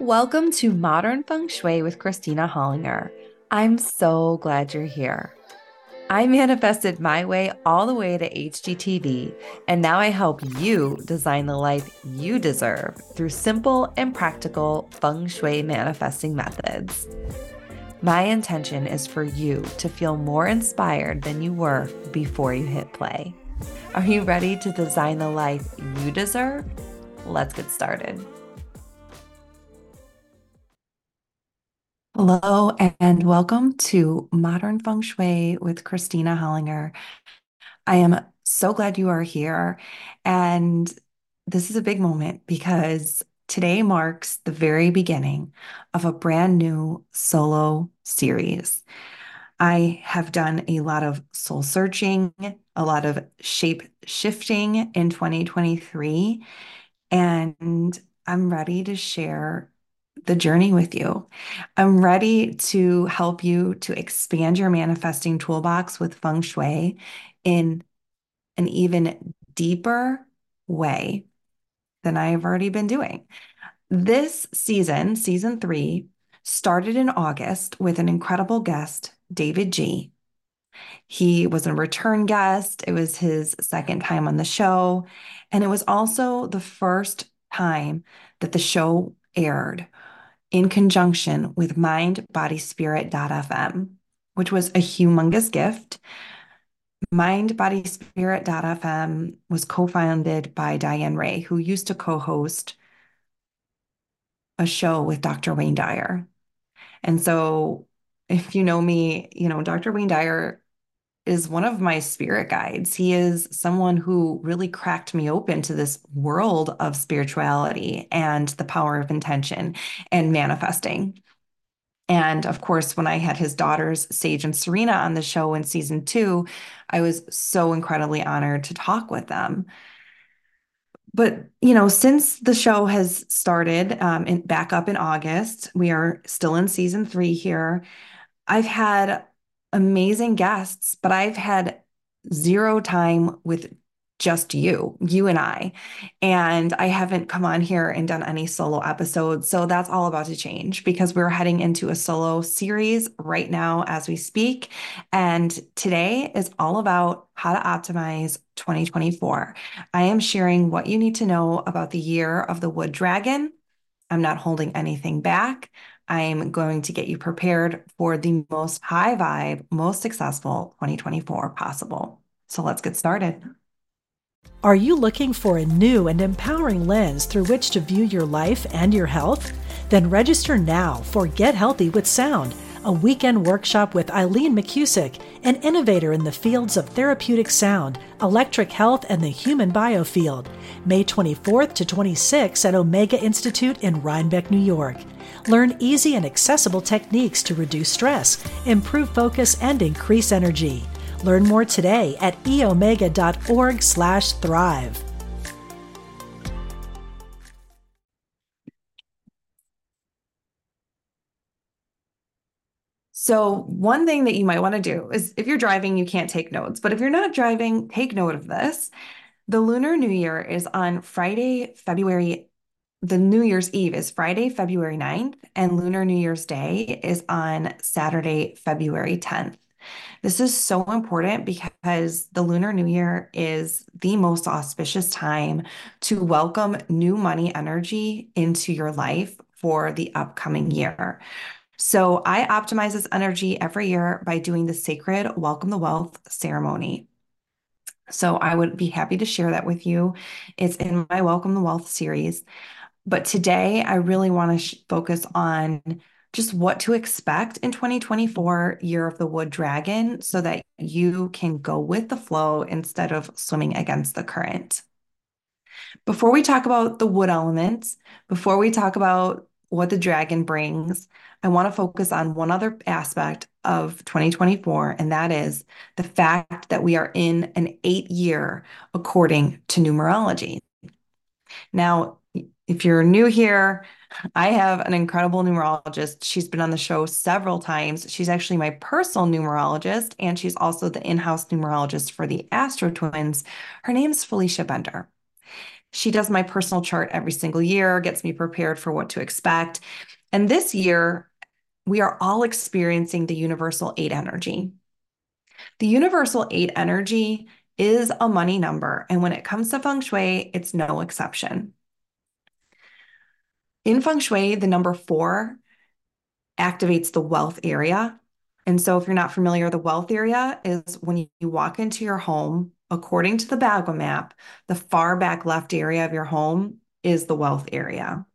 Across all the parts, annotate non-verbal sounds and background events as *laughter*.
Welcome to Modern Feng Shui with Kristina Hollinger. I'm so glad you're here. I manifested my way all the way to HGTV, and now I help you design the life you deserve through simple and practical feng shui manifesting methods. My intention is for you to feel more inspired than you were before you hit play. Are you ready to design the life you deserve? Let's get started. Hello, and welcome to Modern Feng Shui with Kristina Hollinger. I am so glad you are here. And this is a big moment because today marks the very beginning of a brand new solo series. I have done a lot of soul searching, a lot of shape shifting in 2023, and I'm ready to share the journey with you. I'm ready to help you to expand your manifesting toolbox with feng shui in an even deeper way than I've already been doing. This season, season three, started in August with an incredible guest, David G. He was a return guest. It was his second time on the show. And it was also the first time that the show aired in conjunction with mindbodyspirit.fm, which was a humongous gift. Mindbodyspirit.fm was co founded by Diane Ray, who used to co host a show with Dr. Wayne Dyer. And so, if you know me, you know, Dr. Wayne Dyer is one of my spirit guides. He is someone who really cracked me open to this world of spirituality and the power of intention and manifesting. And of course, when I had his daughters, Saje and Serena, on the show in season two, I was so incredibly honored to talk with them. But, you know, since the show has started um, in, back up in August, we are still in season three here. I've had amazing guests, but I've had zero time with just you, you and I. And I haven't come on here and done any solo episodes. So that's all about to change because we're heading into a solo series right now as we speak. And today is all about how to optimize 2024. I am sharing what you need to know about the year of the wood dragon. I'm not holding anything back. I'm going to get you prepared for the most high vibe, most successful 2024 possible. So let's get started. Are you looking for a new and empowering lens through which to view your life and your health? Then register now for Get Healthy with Sound a weekend workshop with Eileen McCusick, an innovator in the fields of therapeutic sound, electric health, and the human biofield. May 24th to 26th at Omega Institute in Rhinebeck, New York. Learn easy and accessible techniques to reduce stress, improve focus, and increase energy. Learn more today at eomega.org/thrive. So, one thing that you might want to do is if you're driving, you can't take notes. But if you're not driving, take note of this. The Lunar New Year is on Friday, February the New Year's Eve is Friday, February 9th, and Lunar New Year's Day is on Saturday, February 10th. This is so important because the Lunar New Year is the most auspicious time to welcome new money energy into your life for the upcoming year. So I optimize this energy every year by doing the sacred Welcome the Wealth ceremony. So I would be happy to share that with you. It's in my Welcome the Wealth series. But today I really want to focus on just what to expect in 2024 Year of the Wood Dragon so that you can go with the flow instead of swimming against the current. Before we talk about the wood elements, before we talk about what the dragon brings, I want to focus on one other aspect of 2024, and that is the fact that we are in an eight year according to numerology. Now, if you're new here, I have an incredible numerologist. She's been on the show several times. She's actually my personal numerologist, and she's also the in house numerologist for the Astro Twins. Her name's Felicia Bender. She does my personal chart every single year, gets me prepared for what to expect. And this year, we are all experiencing the universal eight energy. The universal eight energy is a money number. And when it comes to feng shui, it's no exception. In feng shui, the number four activates the wealth area. And so, if you're not familiar, the wealth area is when you walk into your home, according to the Bagua map, the far back left area of your home is the wealth area.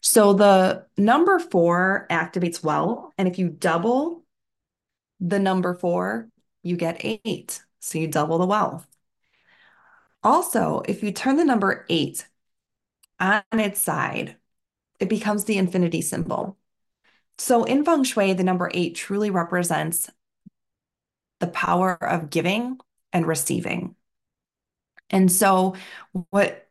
So, the number four activates wealth. And if you double the number four, you get eight. So, you double the wealth. Also, if you turn the number eight on its side, it becomes the infinity symbol. So in feng shui, the number eight truly represents the power of giving and receiving. And so, what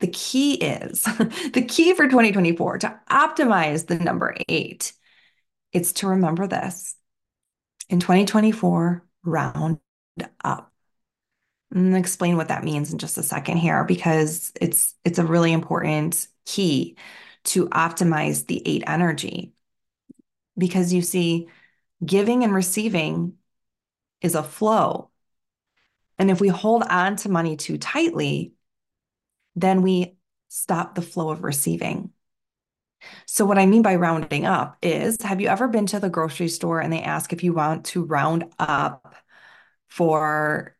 the key is *laughs* the key for 2024 to optimize the number eight, it's to remember this in 2024, round up. And explain what that means in just a second here because it's it's a really important key to optimize the eight energy. Because you see, giving and receiving is a flow. And if we hold on to money too tightly, then we stop the flow of receiving. So, what I mean by rounding up is have you ever been to the grocery store and they ask if you want to round up for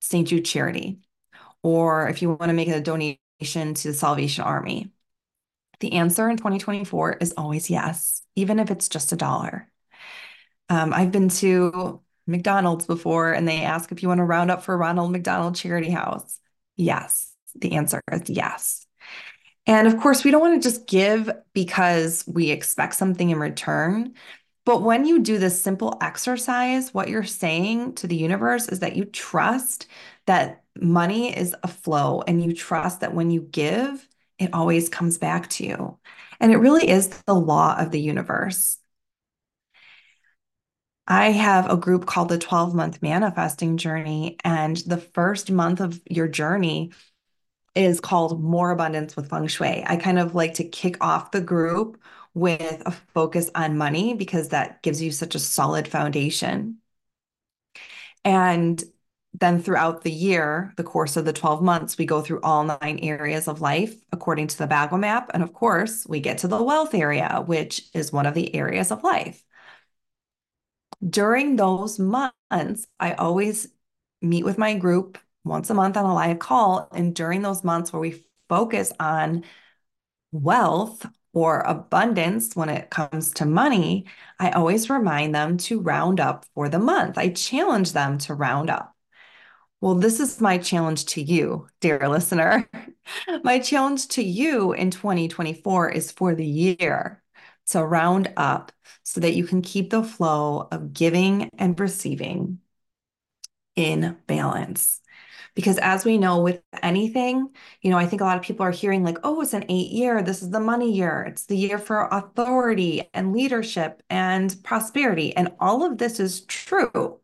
St. Jude Charity, or if you want to make a donation to the Salvation Army? The answer in 2024 is always yes, even if it's just a dollar. Um, I've been to McDonald's before and they ask if you want to round up for Ronald McDonald Charity House. Yes, the answer is yes. And of course, we don't want to just give because we expect something in return. But when you do this simple exercise, what you're saying to the universe is that you trust that money is a flow and you trust that when you give, it always comes back to you. And it really is the law of the universe. I have a group called the 12 month manifesting journey. And the first month of your journey is called More Abundance with Feng Shui. I kind of like to kick off the group with a focus on money because that gives you such a solid foundation. And then throughout the year, the course of the 12 months, we go through all nine areas of life according to the Bagua map. And of course, we get to the wealth area, which is one of the areas of life. During those months, I always meet with my group once a month on a live call. And during those months where we focus on wealth or abundance when it comes to money, I always remind them to round up for the month. I challenge them to round up. Well, this is my challenge to you, dear listener. *laughs* my challenge to you in 2024 is for the year to round up so that you can keep the flow of giving and receiving in balance. Because as we know with anything, you know, I think a lot of people are hearing like, oh, it's an eight year. This is the money year. It's the year for authority and leadership and prosperity. And all of this is true.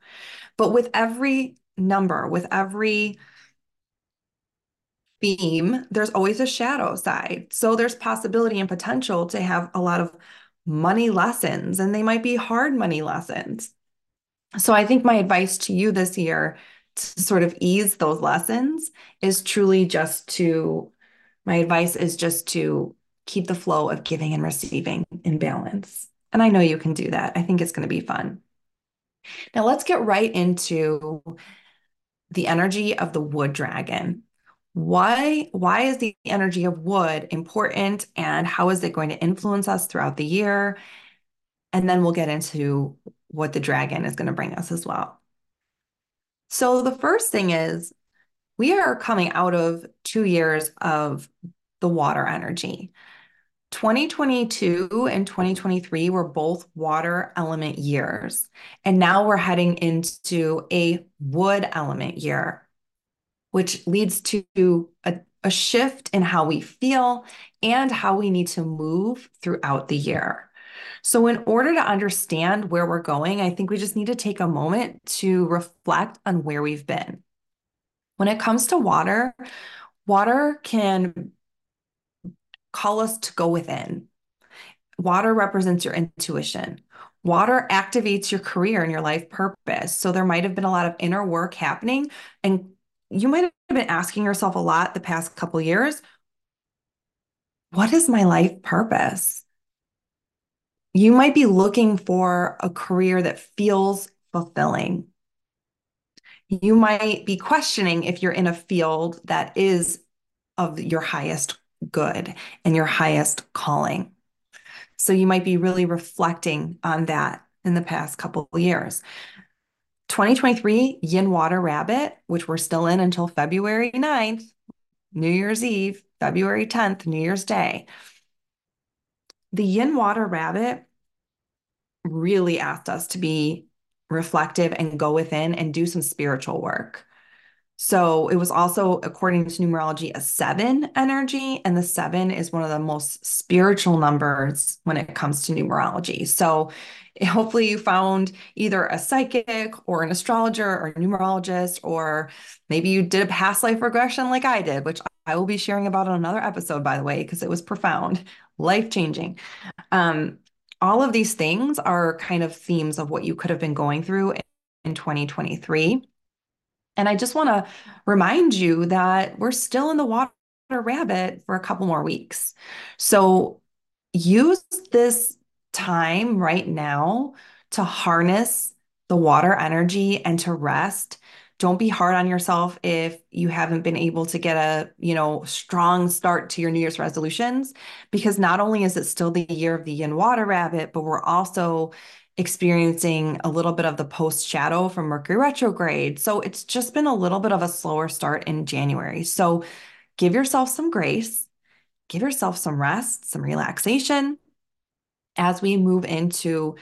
But with every number, with every theme, there's always a shadow side. So there's possibility and potential to have a lot of money lessons, and they might be hard money lessons. So I think my advice to you this year to sort of ease those lessons is truly just to, my advice is just to keep the flow of giving and receiving in balance. And I know you can do that. I think it's going to be fun. Now let's get right into the energy of the wood dragon. Why, why is the energy of wood important and how is it going to influence us throughout the year? And then we'll get into what the dragon is going to bring us as well. So the first thing is we are coming out of two years of the water energy. 2022 and 2023 were both water element years. And now we're heading into a wood element year, which leads to a, a shift in how we feel and how we need to move throughout the year. So, in order to understand where we're going, I think we just need to take a moment to reflect on where we've been. When it comes to water, water can call us to go within. Water represents your intuition. Water activates your career and your life purpose. So there might have been a lot of inner work happening. And you might have been asking yourself a lot the past couple years what is my life purpose? You might be looking for a career that feels fulfilling. You might be questioning if you're in a field that is of your highest good and your highest calling. So you might be really reflecting on that in the past couple of years. 2023 Yin Water Rabbit, which we're still in until February 9th, New Year's Eve, February 10th, New Year's Day. The Yin Water Rabbit really asked us to be reflective and go within and do some spiritual work. So it was also, according to numerology, a seven energy. And the seven is one of the most spiritual numbers when it comes to numerology. So *laughs* hopefully you found either a psychic or an astrologer or a numerologist, or maybe you did a past life regression like I did, which I will be sharing about in another episode, by the way, because it was profound, life changing. Um, all of these things are kind of themes of what you could have been going through in 2023. And I just want to remind you that we're still in the water rabbit for a couple more weeks. So use this time right now to harness the water energy and to rest. Don't be hard on yourself if you haven't been able to get a, you know, strong start to your New Year's resolutions because not only is it still the year of the yin water rabbit, but we're also experiencing a little bit of the post shadow from Mercury retrograde. So it's just been a little bit of a slower start in January. So give yourself some grace, give yourself some rest, some relaxation as we move into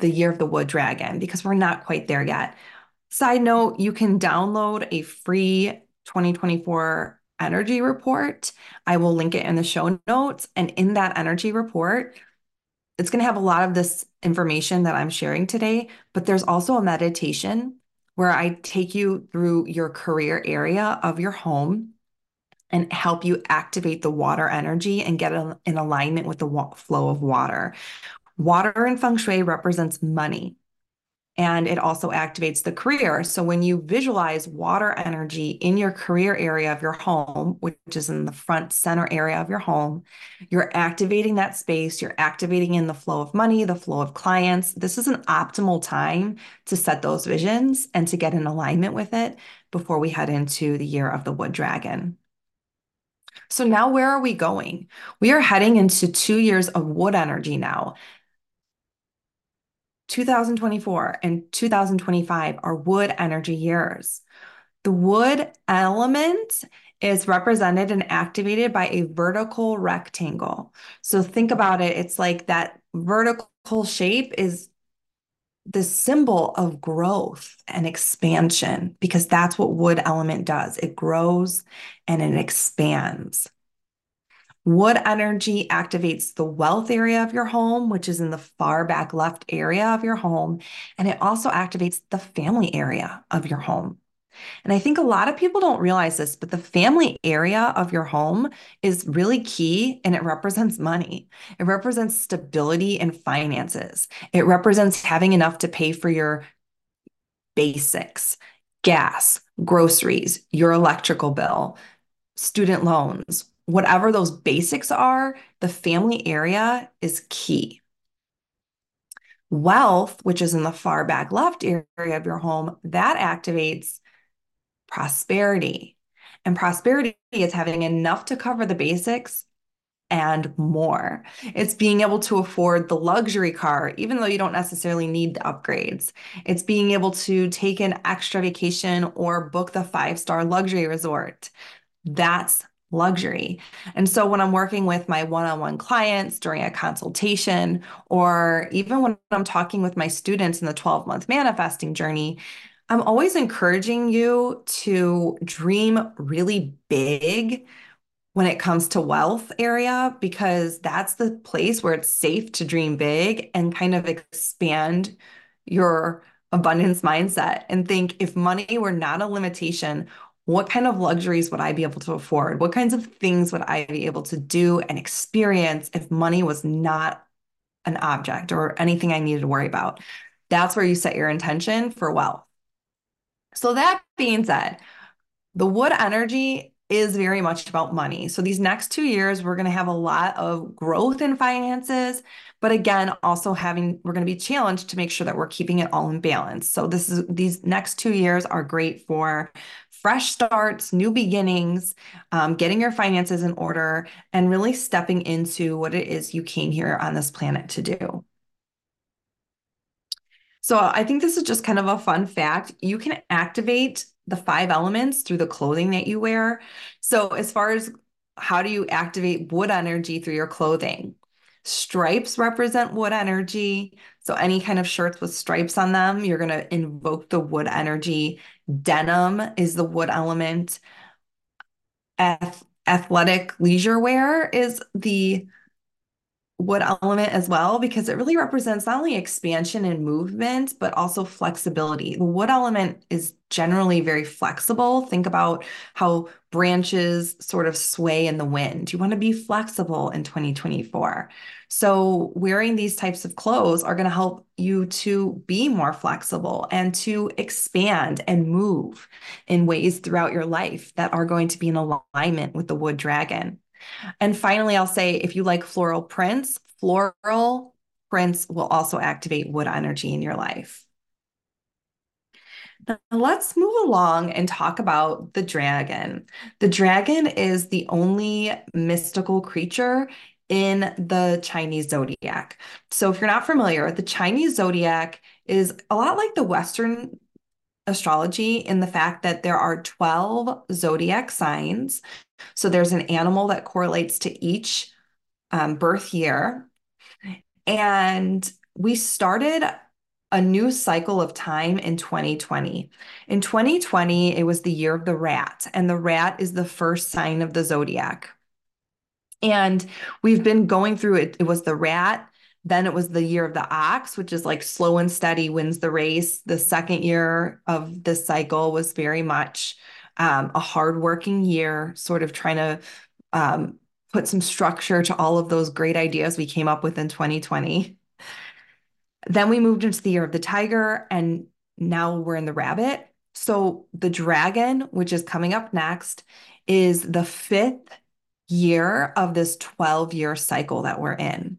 the year of the wood dragon because we're not quite there yet. Side note, you can download a free 2024 energy report. I will link it in the show notes. And in that energy report, it's going to have a lot of this information that I'm sharing today, but there's also a meditation where I take you through your career area of your home and help you activate the water energy and get in alignment with the flow of water. Water in feng shui represents money and it also activates the career. So when you visualize water energy in your career area of your home, which is in the front center area of your home, you're activating that space, you're activating in the flow of money, the flow of clients. This is an optimal time to set those visions and to get in alignment with it before we head into the year of the wood dragon. So now where are we going? We are heading into 2 years of wood energy now. 2024 and 2025 are wood energy years. The wood element is represented and activated by a vertical rectangle. So think about it, it's like that vertical shape is the symbol of growth and expansion because that's what wood element does. It grows and it expands. Wood energy activates the wealth area of your home, which is in the far back left area of your home. And it also activates the family area of your home. And I think a lot of people don't realize this, but the family area of your home is really key and it represents money. It represents stability and finances. It represents having enough to pay for your basics, gas, groceries, your electrical bill, student loans, whatever those basics are, the family area is key. Wealth, which is in the far back left area of your home, that activates prosperity. And prosperity is having enough to cover the basics and more. It's being able to afford the luxury car, even though you don't necessarily need the upgrades. It's being able to take an extra vacation or book the five star luxury resort. That's luxury. And so when I'm working with my one on one clients during a consultation, or even when I'm talking with my students in the 12 month manifesting journey, I'm always encouraging you to dream really big when it comes to wealth area because that's the place where it's safe to dream big and kind of expand your abundance mindset and think if money were not a limitation what kind of luxuries would I be able to afford? What kinds of things would I be able to do and experience if money was not an object or anything I needed to worry about? That's where you set your intention for wealth. So, that being said, the wood energy is very much about money. So these next two years, we're going to have a lot of growth in finances, but again, also having we're going to be challenged to make sure that we're keeping it all in balance. So this is these next two years are great for fresh starts, new beginnings, um, getting your finances in order, and really stepping into what it is you came here on this planet to do. So I think this is just kind of a fun fact. You can activate the five elements through the clothing that you wear. So, as far as how do you activate wood energy through your clothing? Stripes represent wood energy. So, any kind of shirts with stripes on them, you're going to invoke the wood energy. Denim is the wood element. Ath- athletic leisure wear is the wood element as well because it really represents not only expansion and movement but also flexibility. The wood element is generally very flexible. Think about how branches sort of sway in the wind. You want to be flexible in 2024. So, wearing these types of clothes are going to help you to be more flexible and to expand and move in ways throughout your life that are going to be in alignment with the wood dragon. And finally, I'll say if you like floral prints, floral prints will also activate wood energy in your life. Now, let's move along and talk about the dragon. The dragon is the only mystical creature in the Chinese zodiac. So, if you're not familiar, the Chinese zodiac is a lot like the Western astrology in the fact that there are 12 zodiac signs. So there's an animal that correlates to each um, birth year. And we started a new cycle of time in 2020. In 2020, it was the year of the rat, and the rat is the first sign of the zodiac. And we've been going through it. It was the rat, then it was the year of the ox, which is like slow and steady wins the race. The second year of this cycle was very much um, a hardworking year, sort of trying to um, put some structure to all of those great ideas we came up with in 2020. Then we moved into the year of the tiger, and now we're in the rabbit. So the dragon, which is coming up next, is the fifth year of this 12 year cycle that we're in.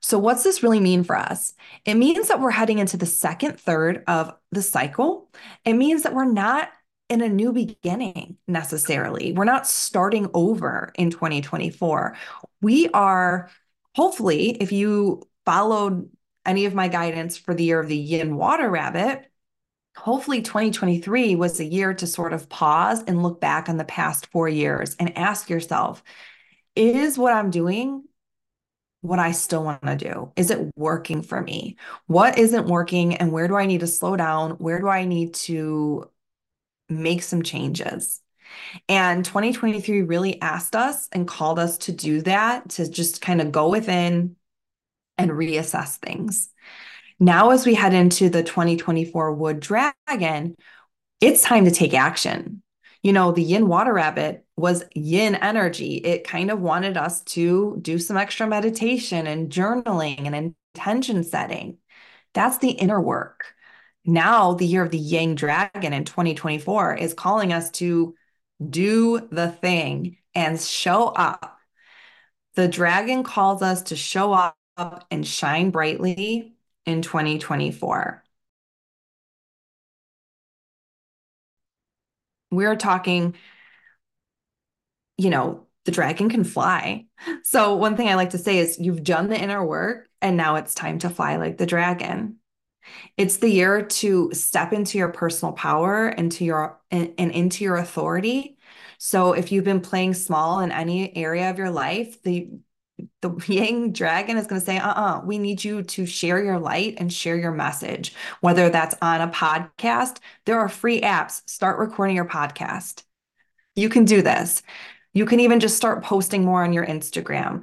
So, what's this really mean for us? It means that we're heading into the second third of the cycle. It means that we're not in a new beginning necessarily. We're not starting over in 2024. We are, hopefully, if you followed any of my guidance for the year of the yin water rabbit, hopefully 2023 was a year to sort of pause and look back on the past four years and ask yourself, is what I'm doing what I still want to do? Is it working for me? What isn't working? And where do I need to slow down? Where do I need to make some changes? And 2023 really asked us and called us to do that, to just kind of go within and reassess things. Now, as we head into the 2024 Wood Dragon, it's time to take action. You know, the yin water rabbit was yin energy. It kind of wanted us to do some extra meditation and journaling and intention setting. That's the inner work. Now, the year of the yang dragon in 2024 is calling us to do the thing and show up. The dragon calls us to show up and shine brightly in 2024. We're talking, you know, the dragon can fly. So, one thing I like to say is you've done the inner work and now it's time to fly like the dragon. It's the year to step into your personal power into your and, and into your authority. So if you've been playing small in any area of your life, the the *laughs* yang dragon is going to say, uh uh-uh, uh, we need you to share your light and share your message, whether that's on a podcast. There are free apps. Start recording your podcast. You can do this. You can even just start posting more on your Instagram.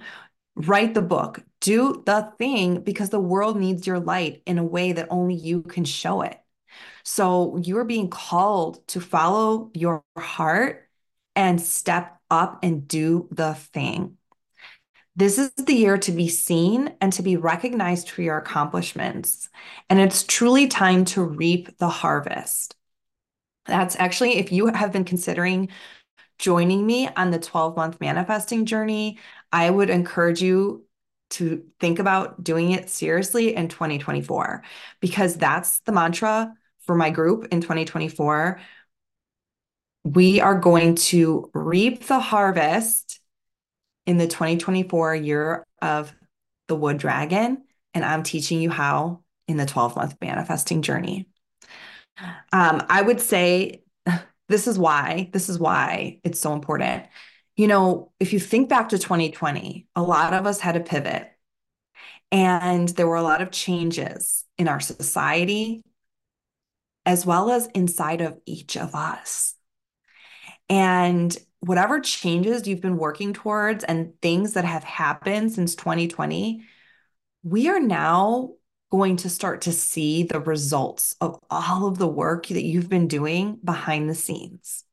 Write the book, do the thing because the world needs your light in a way that only you can show it. So you're being called to follow your heart and step up and do the thing. This is the year to be seen and to be recognized for your accomplishments. And it's truly time to reap the harvest. That's actually, if you have been considering joining me on the 12 month manifesting journey, I would encourage you to think about doing it seriously in 2024 because that's the mantra for my group in 2024. We are going to reap the harvest in the 2024 year of the wood dragon. And I'm teaching you how in the 12 month manifesting journey. Um, I would say *laughs* this is why, this is why it's so important you know, if you think back to 2020, a lot of us had a pivot and there were a lot of changes in our society as well as inside of each of us. And whatever changes you've been working towards and things that have happened since 2020, we are now going to start to see the results of all of the work that you've been doing behind the scenes.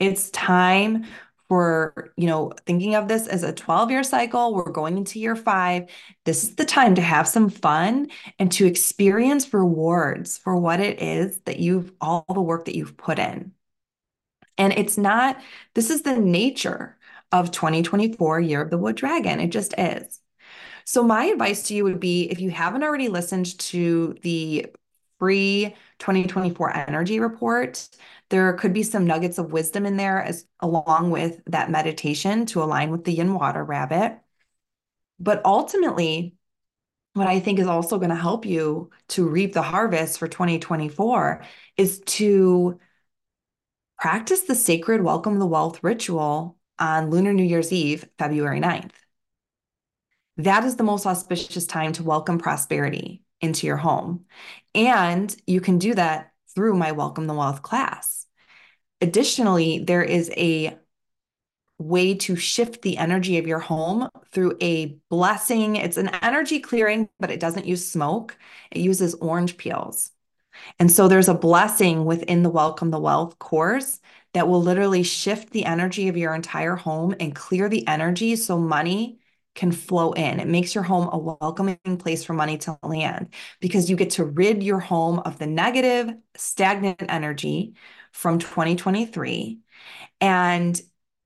It's time for you know thinking of this as a 12 year cycle. We're going into year five. This is the time to have some fun and to experience rewards for what it is that you've all the work that you've put in. And it's not this is the nature of 2024 year of the wood dragon. It just is. So my advice to you would be if you haven't already listened to the free 2024 energy report there could be some nuggets of wisdom in there as along with that meditation to align with the yin water rabbit. But ultimately, what I think is also going to help you to reap the harvest for 2024 is to practice the sacred welcome the wealth ritual on Lunar New Year's Eve, February 9th. That is the most auspicious time to welcome prosperity into your home. And you can do that through my Welcome the Wealth class. Additionally, there is a way to shift the energy of your home through a blessing. It's an energy clearing, but it doesn't use smoke, it uses orange peels. And so there's a blessing within the Welcome the Wealth course that will literally shift the energy of your entire home and clear the energy so money can flow in. It makes your home a welcoming place for money to land because you get to rid your home of the negative, stagnant energy from 2023 and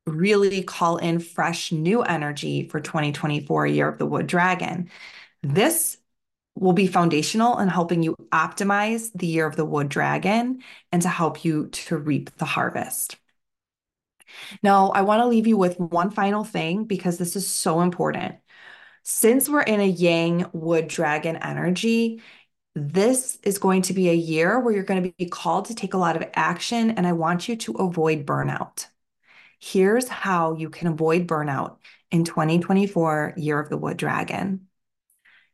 really call in fresh new energy for 2024 year of the wood dragon. This will be foundational in helping you optimize the year of the wood dragon and to help you to reap the harvest. Now, I want to leave you with one final thing because this is so important. Since we're in a yang wood dragon energy, this is going to be a year where you're going to be called to take a lot of action, and I want you to avoid burnout. Here's how you can avoid burnout in 2024 year of the wood dragon.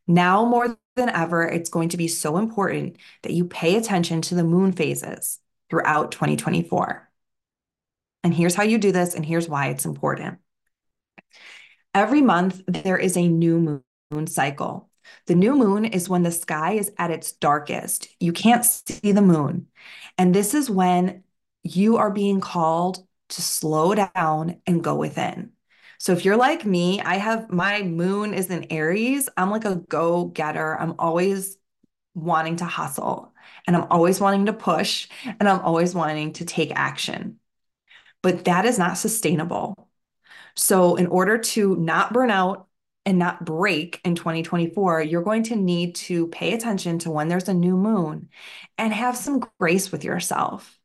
Now more than ever, it's going to be so important that you pay attention to the moon phases throughout 2024. And here's how you do this, and here's why it's important. Every month, there is a new moon cycle. The new moon is when the sky is at its darkest. You can't see the moon. And this is when you are being called to slow down and go within. So if you're like me, I have my moon is in Aries. I'm like a go getter. I'm always wanting to hustle and I'm always wanting to push and I'm always wanting to take action. But that is not sustainable. So, in order to not burn out and not break in 2024, you're going to need to pay attention to when there's a new moon and have some grace with yourself.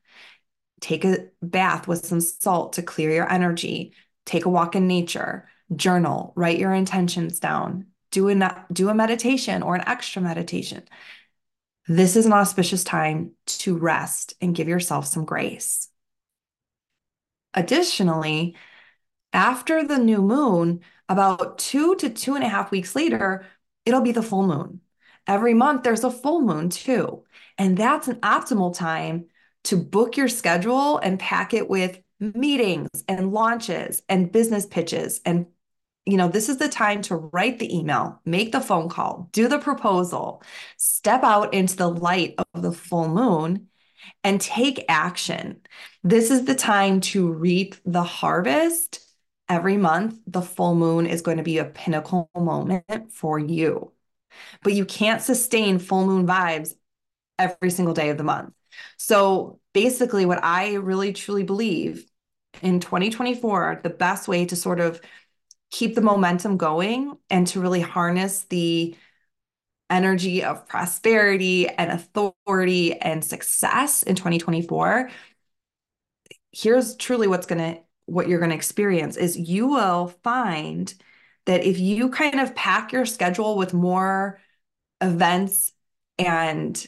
Take a bath with some salt to clear your energy. Take a walk in nature, journal, write your intentions down, do a, do a meditation or an extra meditation. This is an auspicious time to rest and give yourself some grace. Additionally, after the new moon, about two to two and a half weeks later, it'll be the full moon. Every month, there's a full moon too. And that's an optimal time to book your schedule and pack it with meetings and launches and business pitches and you know, this is the time to write the email, make the phone call, do the proposal, step out into the light of the full moon and take action. This is the time to reap the harvest. Every month, the full moon is going to be a pinnacle moment for you. But you can't sustain full moon vibes every single day of the month. So basically, what I really truly believe in 2024, the best way to sort of keep the momentum going and to really harness the energy of prosperity and authority and success in 2024 here's truly what's going to what you're going to experience is you will find that if you kind of pack your schedule with more events and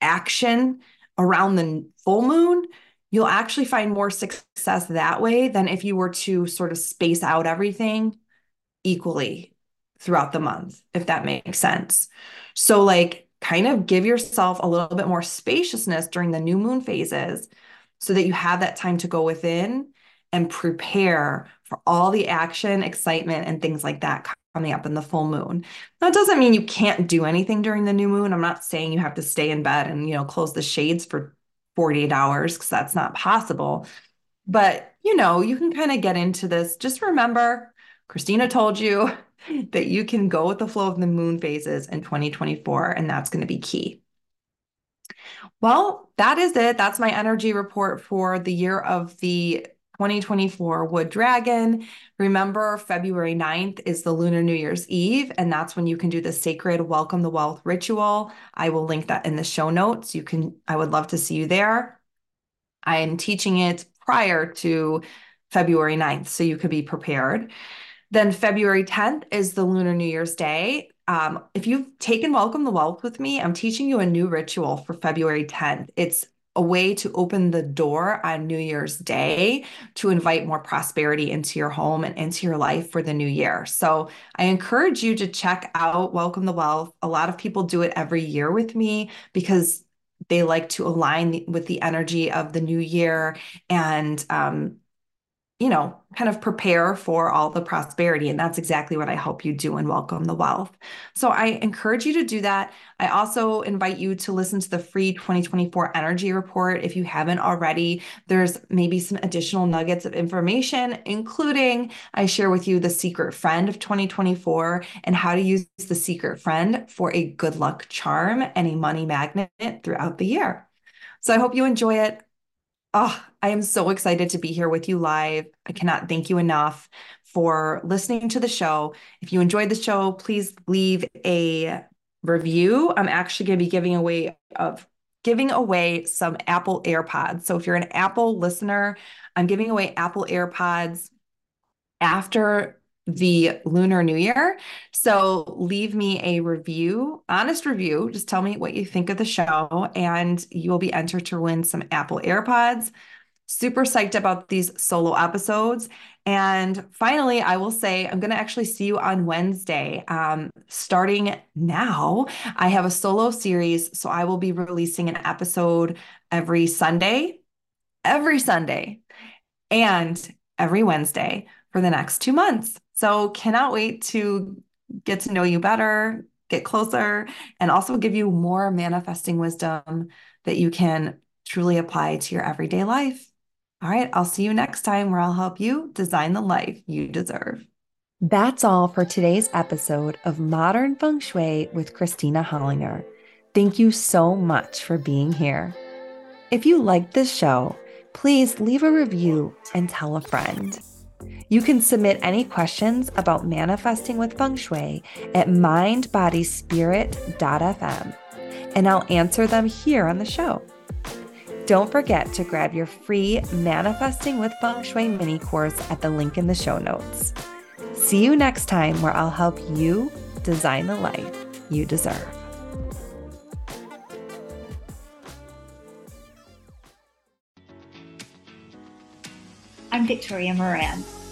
action around the full moon you'll actually find more success that way than if you were to sort of space out everything equally throughout the month, if that makes sense. So, like, kind of give yourself a little bit more spaciousness during the new moon phases so that you have that time to go within and prepare for all the action, excitement, and things like that coming up in the full moon. That doesn't mean you can't do anything during the new moon. I'm not saying you have to stay in bed and, you know, close the shades for 48 hours because that's not possible. But, you know, you can kind of get into this. Just remember, Kristina told you *laughs* that you can go with the flow of the moon phases in 2024, and that's going to be key. Well, that is it. That's my energy report for the year of the 2024 Wood Dragon. Remember, February 9th is the Lunar New Year's Eve, and that's when you can do the sacred Welcome the Wealth ritual. I will link that in the show notes. You can, I would love to see you there. I am teaching it prior to February 9th, so you could be prepared. Then February 10th is the Lunar New Year's Day. Um, if you've taken Welcome the Wealth with me, I'm teaching you a new ritual for February 10th. It's a way to open the door on New Year's Day to invite more prosperity into your home and into your life for the new year. So I encourage you to check out Welcome the Wealth. A lot of people do it every year with me because they like to align with the energy of the new year and um, you know, kind of prepare for all the prosperity. And that's exactly what I help you do and welcome the wealth. So I encourage you to do that. I also invite you to listen to the free 2024 energy report if you haven't already. There's maybe some additional nuggets of information, including I share with you the secret friend of 2024 and how to use the secret friend for a good luck charm and a money magnet throughout the year. So I hope you enjoy it. Oh, I am so excited to be here with you live. I cannot thank you enough for listening to the show. If you enjoyed the show, please leave a review. I'm actually going to be giving away of giving away some Apple AirPods. So if you're an Apple listener, I'm giving away Apple AirPods after the Lunar New Year. So leave me a review, honest review. Just tell me what you think of the show, and you will be entered to win some Apple AirPods. Super psyched about these solo episodes. And finally, I will say I'm going to actually see you on Wednesday. Um, starting now, I have a solo series. So I will be releasing an episode every Sunday, every Sunday, and every Wednesday for the next two months. So, cannot wait to get to know you better get closer, and also give you more manifesting wisdom that you can truly apply to your everyday life. All right, I'll see you next time where I'll help you design the life you deserve. That's all for today's episode of Modern Feng Shui with Kristina Hollinger. Thank you so much for being here. If you liked this show, please leave a review and tell a friend. You can submit any questions about manifesting with feng shui at mindbodyspirit.fm, and I'll answer them here on the show. Don't forget to grab your free Manifesting with Feng Shui mini course at the link in the show notes. See you next time where I'll help you design the life you deserve. I'm Victoria Moran.